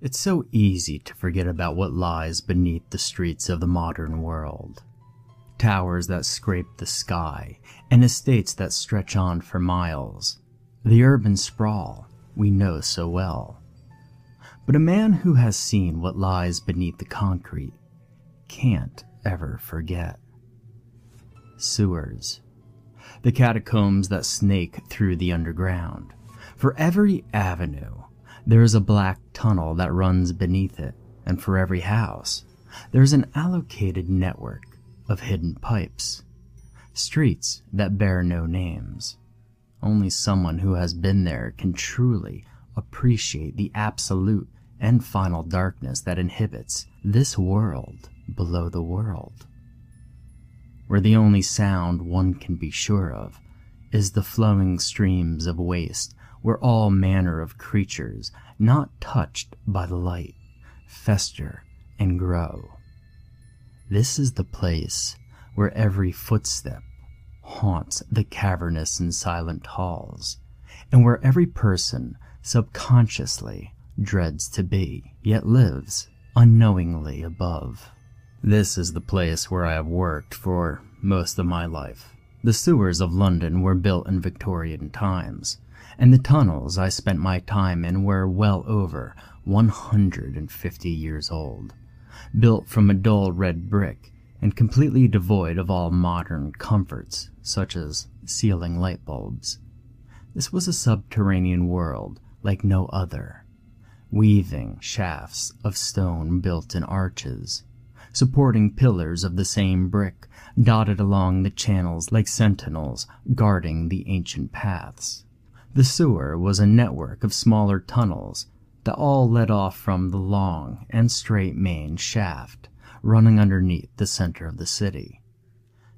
It's so easy to forget about what lies beneath the streets of the modern world. Towers that scrape the sky, and estates that stretch on for miles. The urban sprawl we know so well. But a man who has seen what lies beneath the concrete can't ever forget. Sewers. The catacombs that snake through the underground. For every avenue, there is a black tunnel that runs beneath it, and for every house, there is an allocated network of hidden pipes. Streets that bear no names. Only someone who has been there can truly appreciate the absolute and final darkness that inhibits this world below the world. Where the only sound one can be sure of is the flowing streams of waste where all manner of creatures not touched by the light fester and grow. This is the place where every footstep haunts the cavernous and silent halls, and where every person subconsciously dreads to be, yet lives unknowingly above. This is the place where I have worked for most of my life. The sewers of London were built in Victorian times, and the tunnels I spent my time in were well over 150 years old, built from a dull red brick and completely devoid of all modern comforts such as ceiling light bulbs. This was a subterranean world like no other, weaving shafts of stone built in arches, supporting pillars of the same brick dotted along the channels like sentinels guarding the ancient paths. The sewer was a network of smaller tunnels that all led off from the long and straight main shaft running underneath the center of the city.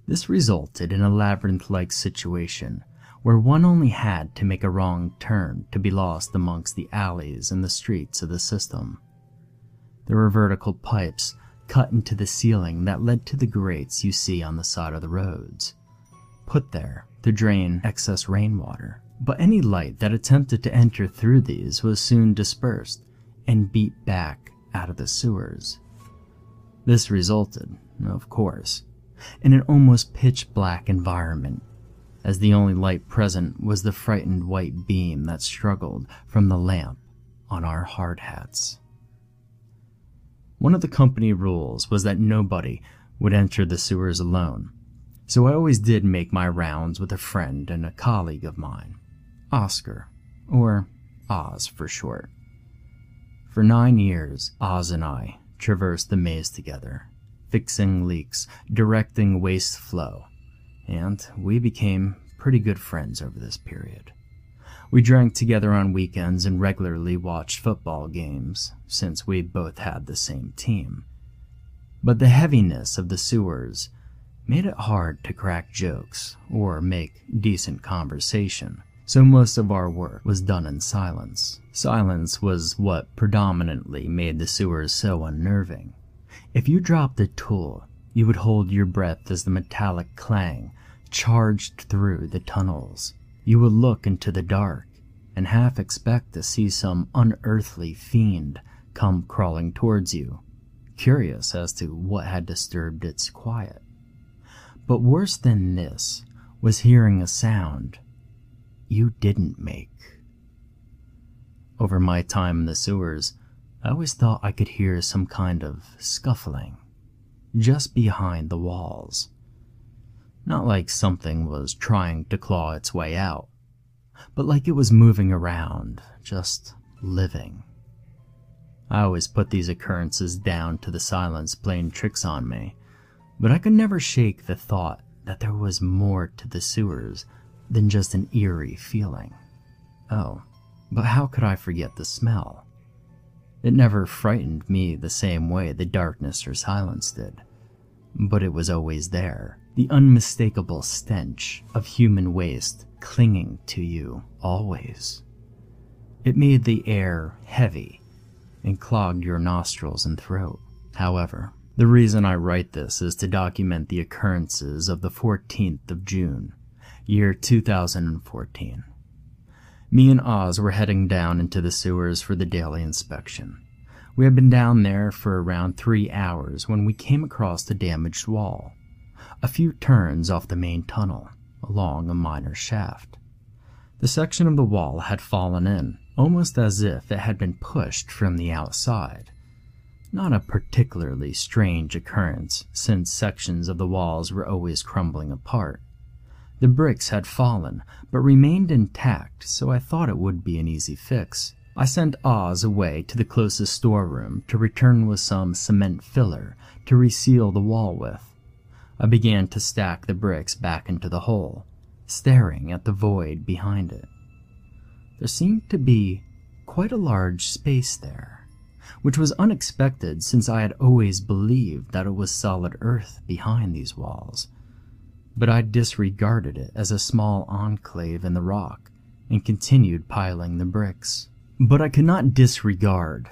This resulted in a labyrinth-like situation where one only had to make a wrong turn to be lost amongst the alleys and the streets of the system. There were vertical pipes cut into the ceiling that led to the grates you see on the side of the roads, put there to drain excess rainwater. But any light that attempted to enter through these was soon dispersed and beat back out of the sewers. This resulted, of course, in an almost pitch black environment, as the only light present was the frightened white beam that struggled from the lamp on our hard hats. One of the company rules was that nobody would enter the sewers alone, so I always did make my rounds with a friend and a colleague of mine. Oscar, or Oz for short. For nine years, Oz and I traversed the maze together, fixing leaks, directing waste flow, and we became pretty good friends over this period. We drank together on weekends and regularly watched football games, since we both had the same team. But the heaviness of the sewers made it hard to crack jokes or make decent conversation so most of our work was done in silence. Silence was what predominantly made the sewers so unnerving. If you dropped a tool, you would hold your breath as the metallic clang charged through the tunnels. You would look into the dark and half expect to see some unearthly fiend come crawling towards you, curious as to what had disturbed its quiet. But worse than this was hearing a sound you didn't make. Over my time in the sewers, I always thought I could hear some kind of scuffling just behind the walls. Not like something was trying to claw its way out, but like it was moving around, just living. I always put these occurrences down to the silence playing tricks on me, but I could never shake the thought that there was more to the sewers than just an eerie feeling. Oh, but how could I forget the smell? It never frightened me the same way the darkness or silence did. But it was always there, the unmistakable stench of human waste clinging to you always. It made the air heavy and clogged your nostrils and throat. However, the reason I write this is to document the occurrences of the 14th of June, year 2014. Me and Oz were heading down into the sewers for the daily inspection. We had been down there for around three hours when we came across the damaged wall, a few turns off the main tunnel, along a minor shaft. The section of the wall had fallen in, almost as if it had been pushed from the outside. Not a particularly strange occurrence, since sections of the walls were always crumbling apart. The bricks had fallen, but remained intact, so I thought it would be an easy fix. I sent Oz away to the closest storeroom to return with some cement filler to reseal the wall with. I began to stack the bricks back into the hole, staring at the void behind it. There seemed to be quite a large space there, which was unexpected since I had always believed that it was solid earth behind these walls. But I disregarded it as a small enclave in the rock and continued piling the bricks. But I could not disregard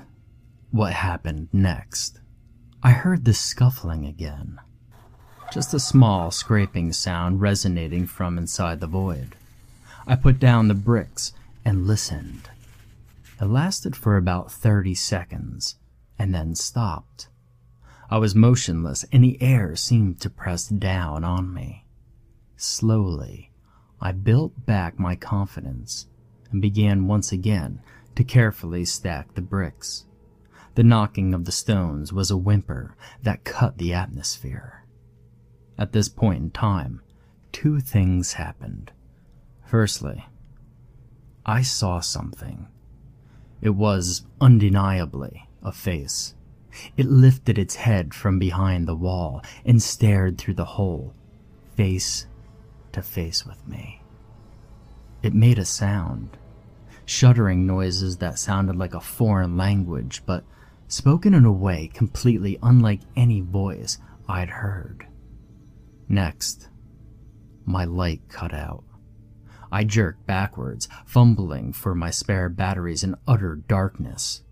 what happened next. I heard the scuffling again just a small scraping sound resonating from inside the void. I put down the bricks and listened. It lasted for about 30 seconds and then stopped. I was motionless and the air seemed to press down on me. Slowly, I built back my confidence and began once again to carefully stack the bricks. The knocking of the stones was a whimper that cut the atmosphere. At this point in time, two things happened. Firstly, I saw something. It was undeniably a face. It lifted its head from behind the wall and stared through the hole, face to face with me. It made a sound, shuddering noises that sounded like a foreign language, but spoken in a way completely unlike any voice I'd heard. Next, my light cut out. I jerked backwards, fumbling for my spare batteries in utter darkness.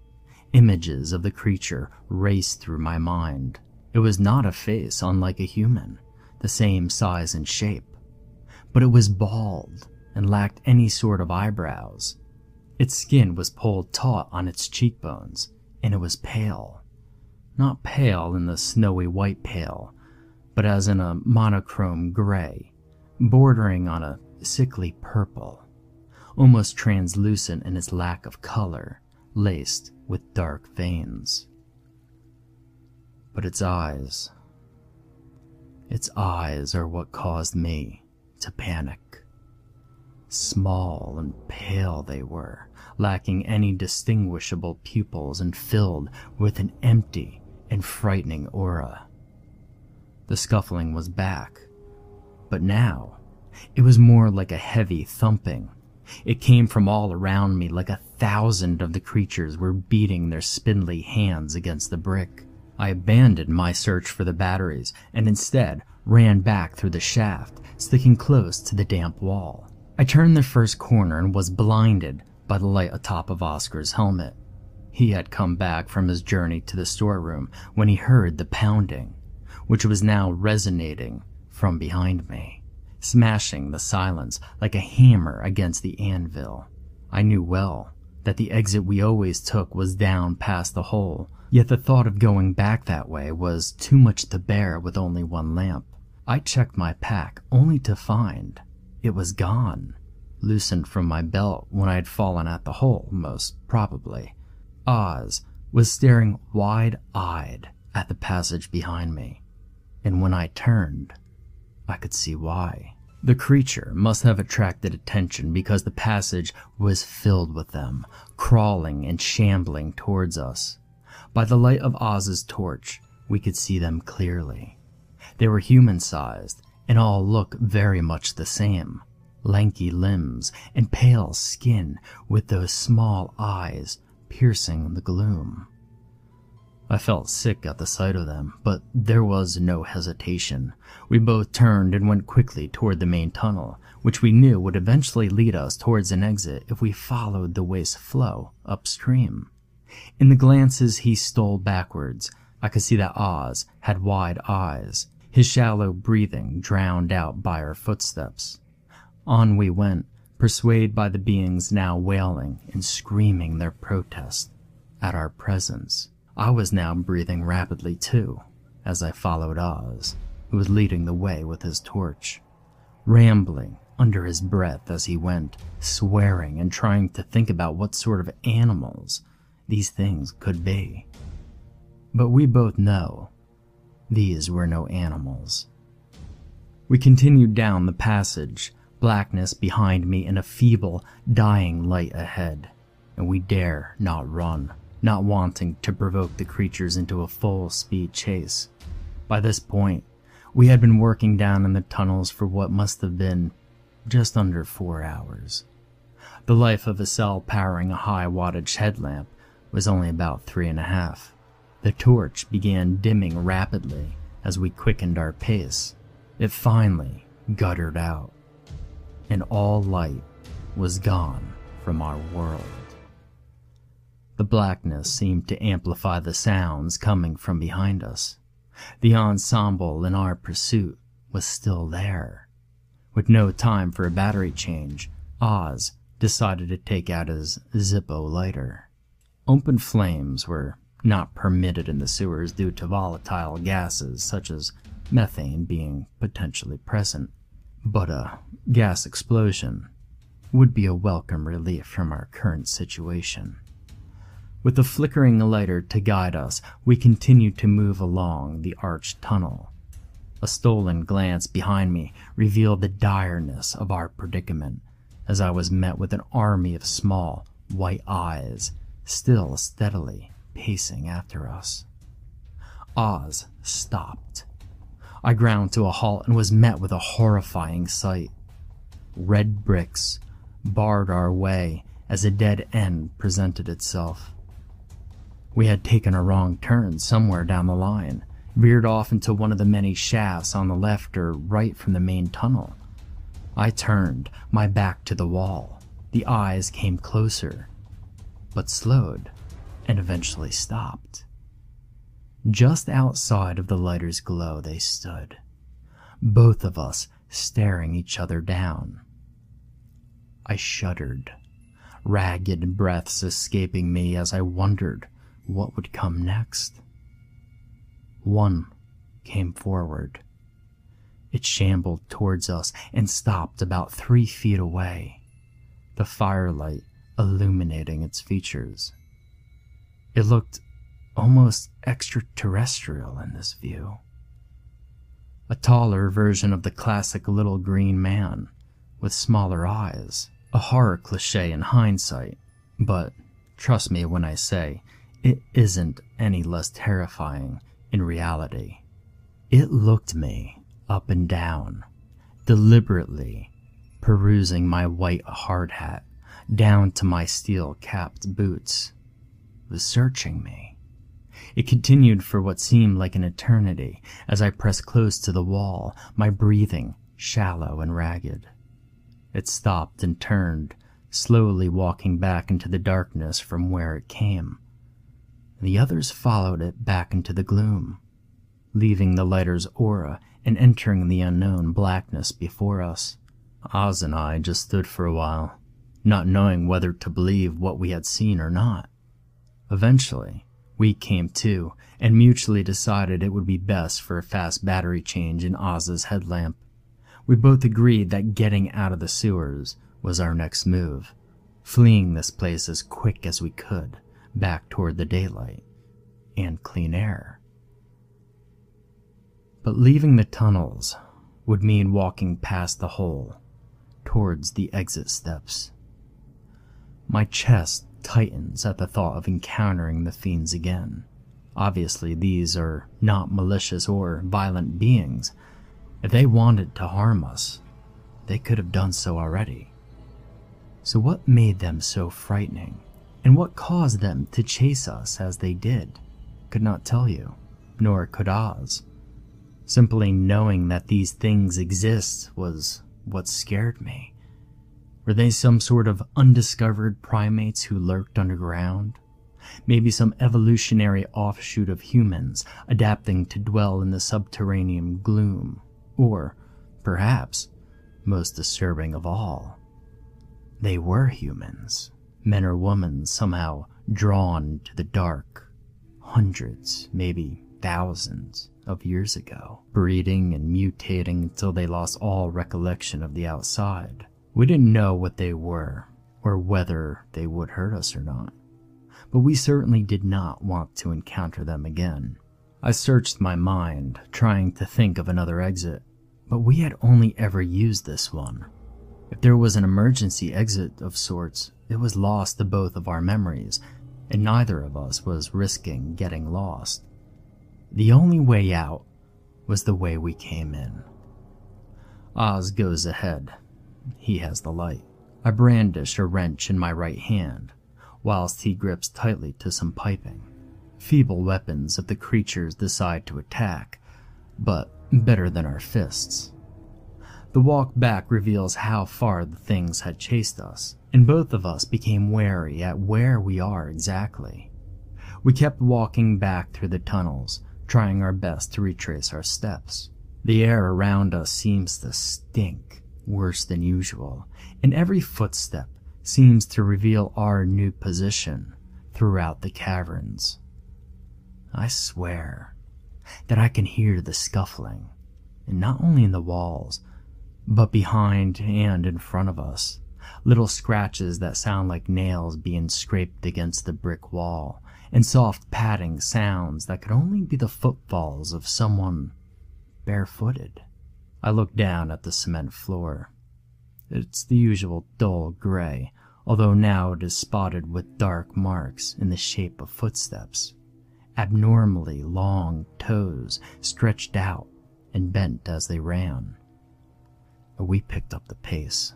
Images of the creature raced through my mind. It was not a face unlike a human, the same size and shape, but it was bald and lacked any sort of eyebrows. Its skin was pulled taut on its cheekbones, and it was pale. Not pale in the snowy white pale, but as in a monochrome gray, bordering on a sickly purple, almost translucent in its lack of color, laced with dark veins. But its eyes, its eyes are what caused me to panic. Small and pale they were, lacking any distinguishable pupils and filled with an empty and frightening aura. The scuffling was back. But now, it was more like a heavy thumping. It came from all around me like a thousand of the creatures were beating their spindly hands against the brick. I abandoned my search for the batteries and instead ran back through the shaft, sticking close to the damp wall. I turned the first corner and was blinded by the light atop of Oscar's helmet. He had come back from his journey to the storeroom when he heard the pounding which was now resonating from behind me, smashing the silence like a hammer against the anvil. I knew well that the exit we always took was down past the hole, yet the thought of going back that way was too much to bear with only one lamp. I checked my pack only to find it was gone, loosened from my belt when I had fallen at the hole, most probably. Oz was staring wide eyed at the passage behind me and when I turned, I could see why. The creature must have attracted attention because the passage was filled with them, crawling and shambling towards us. By the light of Oz's torch, we could see them clearly. They were human sized and all look very much the same. Lanky limbs and pale skin with those small eyes piercing the gloom. I felt sick at the sight of them, but there was no hesitation. We both turned and went quickly toward the main tunnel, which we knew would eventually lead us towards an exit if we followed the waste flow upstream. In the glances he stole backwards, I could see that Oz had wide eyes, his shallow breathing drowned out by our footsteps. On we went, persuaded by the beings now wailing and screaming their protest at our presence. I was now breathing rapidly too, as I followed Oz, who was leading the way with his torch, rambling under his breath as he went, swearing and trying to think about what sort of animals these things could be. But we both know these were no animals. We continued down the passage, blackness behind me and a feeble, dying light ahead, and we dare not run, not wanting to provoke the creatures into a full speed chase. By this point, we had been working down in the tunnels for what must have been just under four hours. The life of a cell powering a high wattage headlamp was only about three and a half. The torch began dimming rapidly as we quickened our pace. It finally guttered out, and all light was gone from our world. The blackness seemed to amplify the sounds coming from behind us. The ensemble in our pursuit was still there. With no time for a battery change, Oz decided to take out his Zippo lighter. Open flames were not permitted in the sewers due to volatile gases such as methane being potentially present, but a gas explosion would be a welcome relief from our current situation. With a flickering lighter to guide us, we continued to move along the arched tunnel. A stolen glance behind me revealed the direness of our predicament as I was met with an army of small, white eyes, still steadily pacing after us. Oz stopped. I ground to a halt and was met with a horrifying sight. Red bricks barred our way as a dead end presented itself. We had taken a wrong turn somewhere down the line, veered off into one of the many shafts on the left or right from the main tunnel. I turned, my back to the wall. The eyes came closer, but slowed and eventually stopped. Just outside of the lighter's glow, they stood, both of us staring each other down. I shuddered, ragged breaths escaping me as I wondered what would come next. One came forward. It shambled towards us and stopped about three feet away, the firelight illuminating its features. It looked almost extraterrestrial in this view. A taller version of the classic little green man, with smaller eyes. A horror cliche in hindsight, but trust me when I say it isn't any less terrifying in reality. It looked me up and down, deliberately perusing my white hard hat down to my steel capped boots was searching me. It continued for what seemed like an eternity as I pressed close to the wall, my breathing shallow and ragged. It stopped and turned, slowly walking back into the darkness from where it came. The others followed it back into the gloom, leaving the lighter's aura and entering the unknown blackness before us. Oz and I just stood for a while, not knowing whether to believe what we had seen or not. Eventually, we came to and mutually decided it would be best for a fast battery change in Oz's headlamp. We both agreed that getting out of the sewers was our next move, fleeing this place as quick as we could back toward the daylight and clean air. But leaving the tunnels would mean walking past the hole towards the exit steps. My chest tightens at the thought of encountering the fiends again. Obviously, these are not malicious or violent beings. If they wanted to harm us, they could have done so already. So, what made them so frightening And what caused them to chase us as they did, could not tell you, nor could Oz. Simply knowing that these things exist was what scared me. Were they some sort of undiscovered primates who lurked underground? Maybe some evolutionary offshoot of humans adapting to dwell in the subterranean gloom? Or, perhaps, most disturbing of all, they were humans, men or women somehow drawn to the dark, hundreds, maybe thousands of years ago, breeding and mutating until they lost all recollection of the outside. We didn't know what they were, or whether they would hurt us or not, but we certainly did not want to encounter them again. I searched my mind, trying to think of another exit, but we had only ever used this one. If there was an emergency exit of sorts, it was lost to both of our memories, and neither of us was risking getting lost. The only way out was the way we came in. Oz goes ahead. He has the light. I brandish a wrench in my right hand, whilst he grips tightly to some piping. Feeble weapons if the creatures decide to attack, but better than our fists. The walk back reveals how far the things had chased us, and both of us became wary at where we are exactly. We kept walking back through the tunnels, trying our best to retrace our steps. The air around us seems to stink worse than usual, and every footstep seems to reveal our new position throughout the caverns. I swear that I can hear the scuffling, and not only in the walls, but behind and in front of us. Little scratches that sound like nails being scraped against the brick wall, and soft padding sounds that could only be the footfalls of someone barefooted. I look down at the cement floor. It's the usual dull gray, although now it is spotted with dark marks in the shape of footsteps. Abnormally long toes stretched out and bent as they ran. We picked up the pace.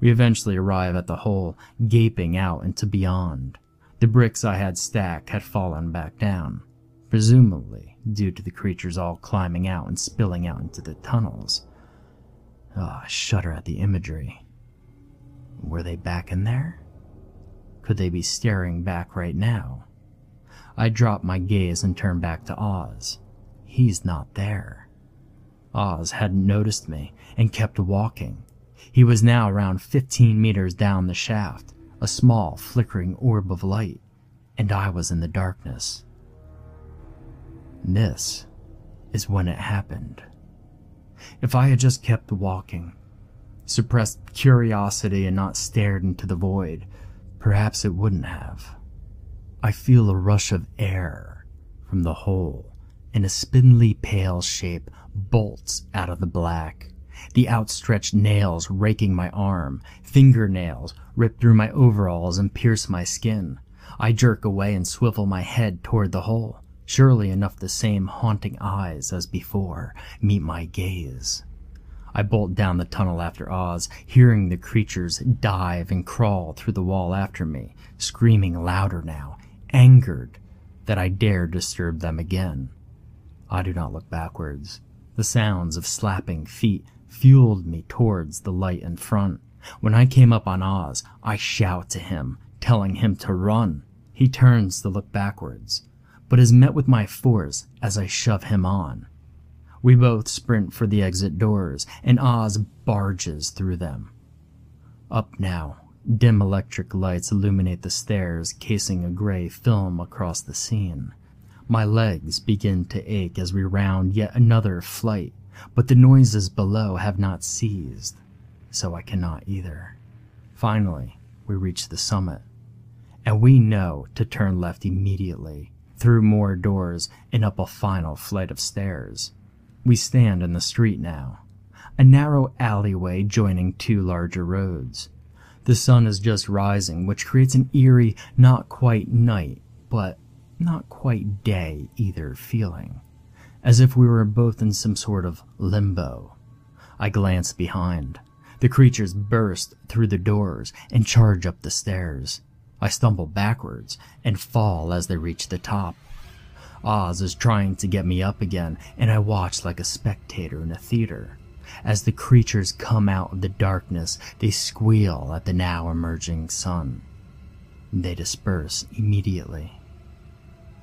We eventually arrive at the hole, gaping out into beyond. The bricks I had stacked had fallen back down, presumably due to the creatures all climbing out and spilling out into the tunnels. Ah, oh, I shudder at the imagery. Were they back in there? Could they be staring back right now? I drop my gaze and turn back to Oz. He's not there. Oz hadn't noticed me and kept walking. He was now around 15 meters down the shaft, a small, flickering orb of light, and I was in the darkness. This is when it happened. If I had just kept walking, suppressed curiosity and not stared into the void, perhaps it wouldn't have. I feel a rush of air from the hole, and a spindly pale shape bolts out of the black the outstretched nails raking my arm, fingernails rip through my overalls and pierce my skin. I jerk away and swivel my head toward the hole. Surely enough the same haunting eyes as before meet my gaze. I bolt down the tunnel after Oz, hearing the creatures dive and crawl through the wall after me, screaming louder now, angered that I dare disturb them again. I do not look backwards. The sounds of slapping feet fueled me towards the light in front. When I came up on Oz, I shout to him, telling him to run. He turns to look backwards, but is met with my force as I shove him on. We both sprint for the exit doors, and Oz barges through them. Up now, dim electric lights illuminate the stairs, casing a gray film across the scene. My legs begin to ache as we round yet another flight but the noises below have not ceased, so I cannot either. Finally, we reach the summit, and we know to turn left immediately, through more doors and up a final flight of stairs. We stand in the street now, a narrow alleyway joining two larger roads. The sun is just rising, which creates an eerie, not quite night, but not quite day either feeling as if we were both in some sort of limbo. I glance behind. The creatures burst through the doors and charge up the stairs. I stumble backwards and fall as they reach the top. Oz is trying to get me up again, and I watch like a spectator in a theater. As the creatures come out of the darkness, they squeal at the now emerging sun. They disperse immediately.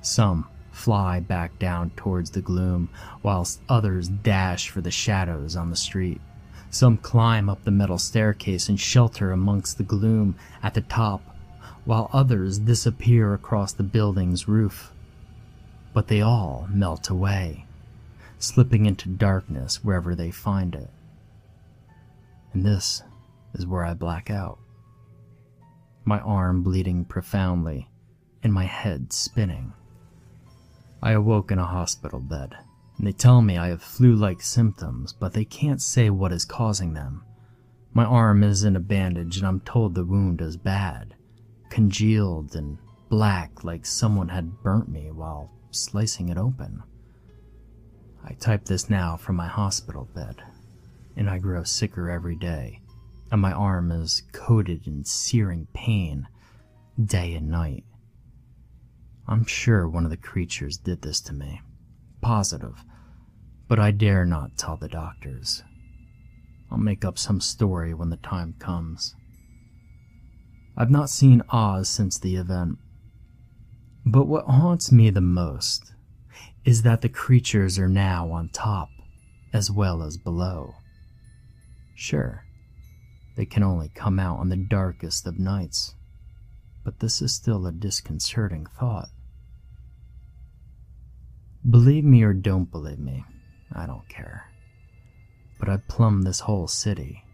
Some fly back down towards the gloom, whilst others dash for the shadows on the street. Some climb up the metal staircase and shelter amongst the gloom at the top, while others disappear across the building's roof. But they all melt away, slipping into darkness wherever they find it. And this is where I black out. My arm bleeding profoundly, and my head spinning. I awoke in a hospital bed, and they tell me I have flu like symptoms, but they can't say what is causing them. My arm is in a bandage, and I'm told the wound is bad, congealed and black like someone had burnt me while slicing it open. I type this now from my hospital bed, and I grow sicker every day, and my arm is coated in searing pain day and night. I'm sure one of the creatures did this to me. Positive. But I dare not tell the doctors. I'll make up some story when the time comes. I've not seen Oz since the event. But what haunts me the most is that the creatures are now on top as well as below. Sure, they can only come out on the darkest of nights, but this is still a disconcerting thought. Believe me or don't believe me, I don't care. But I plumbed this whole city,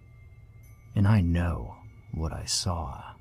and I know what I saw.